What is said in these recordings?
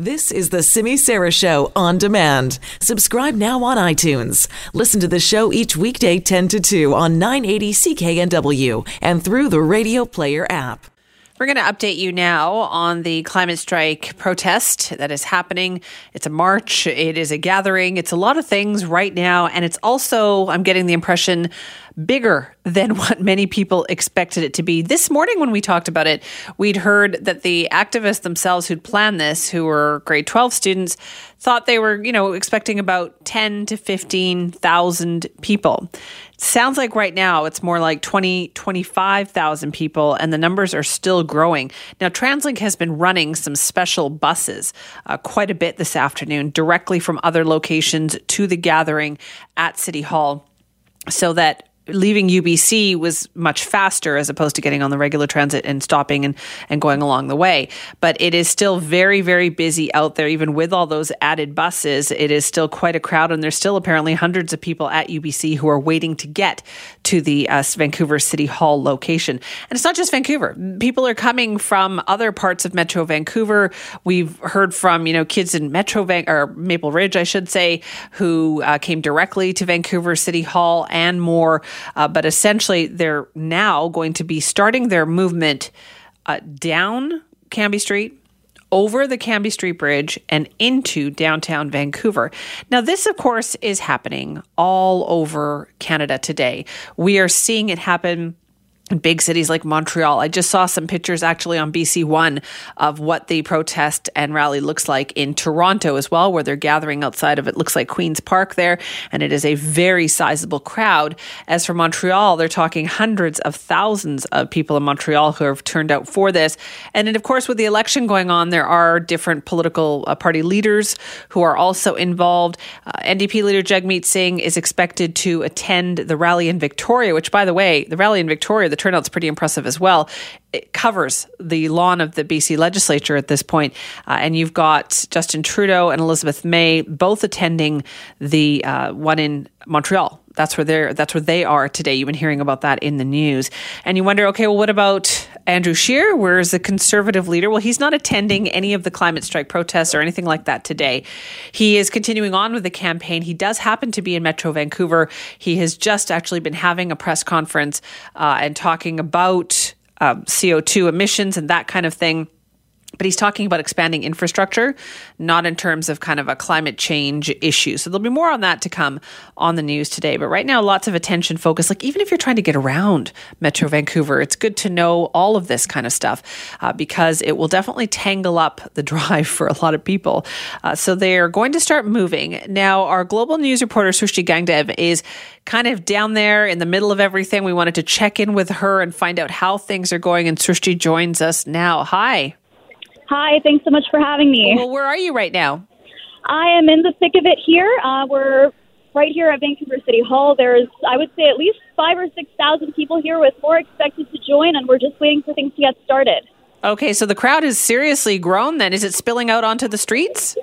This is the Simi Sara Show on demand. Subscribe now on iTunes. Listen to the show each weekday 10 to 2 on 980 CKNW and through the Radio Player app. We're going to update you now on the climate strike protest that is happening. It's a march, it is a gathering, it's a lot of things right now. And it's also, I'm getting the impression, bigger than what many people expected it to be. This morning, when we talked about it, we'd heard that the activists themselves who'd planned this, who were grade 12 students, thought they were, you know, expecting about 10 to 15,000 people. Sounds like right now it's more like 20, 25,000 people, and the numbers are still growing. Now, TransLink has been running some special buses uh, quite a bit this afternoon, directly from other locations to the gathering at City Hall so that leaving UBC was much faster as opposed to getting on the regular transit and stopping and, and going along the way. But it is still very, very busy out there, even with all those added buses. It is still quite a crowd, and there's still apparently hundreds of people at UBC who are waiting to get to the uh, Vancouver City Hall location. And it's not just Vancouver. People are coming from other parts of Metro Vancouver. We've heard from, you know, kids in Metro Van- or Maple Ridge, I should say, who uh, came directly to Vancouver City Hall and more. Uh, but essentially, they're now going to be starting their movement uh, down Cambie Street, over the Cambie Street Bridge and into downtown Vancouver. Now, this, of course, is happening all over Canada today. We are seeing it happen big cities like Montreal. I just saw some pictures actually on BC One of what the protest and rally looks like in Toronto as well, where they're gathering outside of it. Looks like Queen's Park there, and it is a very sizable crowd. As for Montreal, they're talking hundreds of thousands of people in Montreal who have turned out for this. And then, of course, with the election going on, there are different political uh, party leaders who are also involved. Uh, NDP leader Jagmeet Singh is expected to attend the rally in Victoria, which, by the way, the rally in Victoria, the turnout's pretty impressive as well. It covers the lawn of the BC legislature at this point. Uh, and you've got Justin Trudeau and Elizabeth May both attending the uh, one in Montreal. That's where they're that's where they are today. You've been hearing about that in the news. And you wonder, okay, well, what about Andrew Scheer? Where's the conservative leader? Well, he's not attending any of the climate strike protests or anything like that today. He is continuing on with the campaign. He does happen to be in Metro Vancouver. He has just actually been having a press conference uh, and talking about um, CO2 emissions and that kind of thing. But he's talking about expanding infrastructure, not in terms of kind of a climate change issue. So there'll be more on that to come on the news today. But right now, lots of attention focused. Like even if you're trying to get around Metro Vancouver, it's good to know all of this kind of stuff uh, because it will definitely tangle up the drive for a lot of people. Uh, so they're going to start moving. Now, our global news reporter, Srishti Gangdev, is kind of down there in the middle of everything. We wanted to check in with her and find out how things are going. And Srishti joins us now. Hi. Hi, thanks so much for having me. Well, where are you right now? I am in the thick of it here. Uh, we're right here at Vancouver City Hall. There's, I would say, at least five or six thousand people here, with more expected to join, and we're just waiting for things to get started. Okay, so the crowd has seriously grown. Then is it spilling out onto the streets?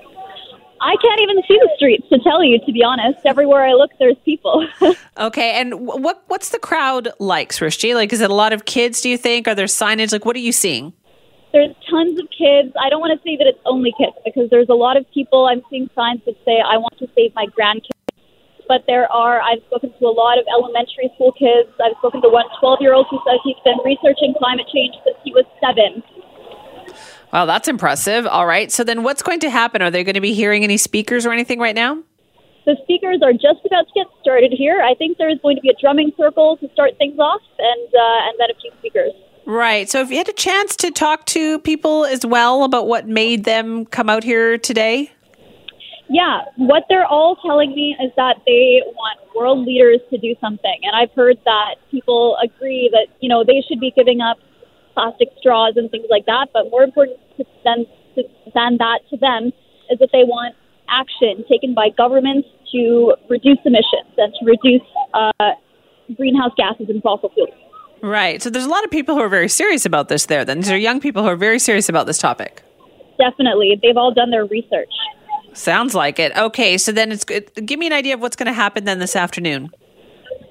I can't even see the streets to tell you, to be honest. Everywhere I look, there's people. okay, and what what's the crowd like, Srishti? Like, is it a lot of kids? Do you think? Are there signage? Like, what are you seeing? There's tons of kids. I don't want to say that it's only kids because there's a lot of people. I'm seeing signs that say, I want to save my grandkids. But there are, I've spoken to a lot of elementary school kids. I've spoken to one 12 year old who says he's been researching climate change since he was seven. Wow, that's impressive. All right. So then what's going to happen? Are they going to be hearing any speakers or anything right now? The speakers are just about to get started here. I think there is going to be a drumming circle to start things off and, uh, and then a few speakers. Right. So, if you had a chance to talk to people as well about what made them come out here today? Yeah, what they're all telling me is that they want world leaders to do something. And I've heard that people agree that, you know, they should be giving up plastic straws and things like that. But more important than, than that to them is that they want action taken by governments to reduce emissions and to reduce uh, greenhouse gases and fossil fuels. Right. So there's a lot of people who are very serious about this there then. These are young people who are very serious about this topic. Definitely. They've all done their research. Sounds like it. Okay, so then it's good. Give me an idea of what's going to happen then this afternoon.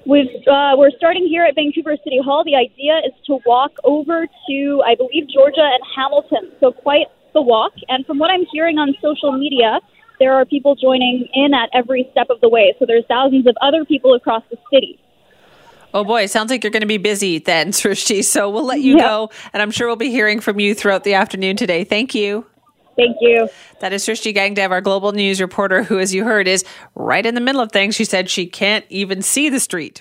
We've, uh, we're starting here at Vancouver City Hall. The idea is to walk over to, I believe, Georgia and Hamilton. So quite the walk. And from what I'm hearing on social media, there are people joining in at every step of the way. So there's thousands of other people across the city. Oh boy, sounds like you're going to be busy then, Srishti. So we'll let you yeah. go, and I'm sure we'll be hearing from you throughout the afternoon today. Thank you. Thank you. That is Srishti Gangdev, our global news reporter, who, as you heard, is right in the middle of things. She said she can't even see the street.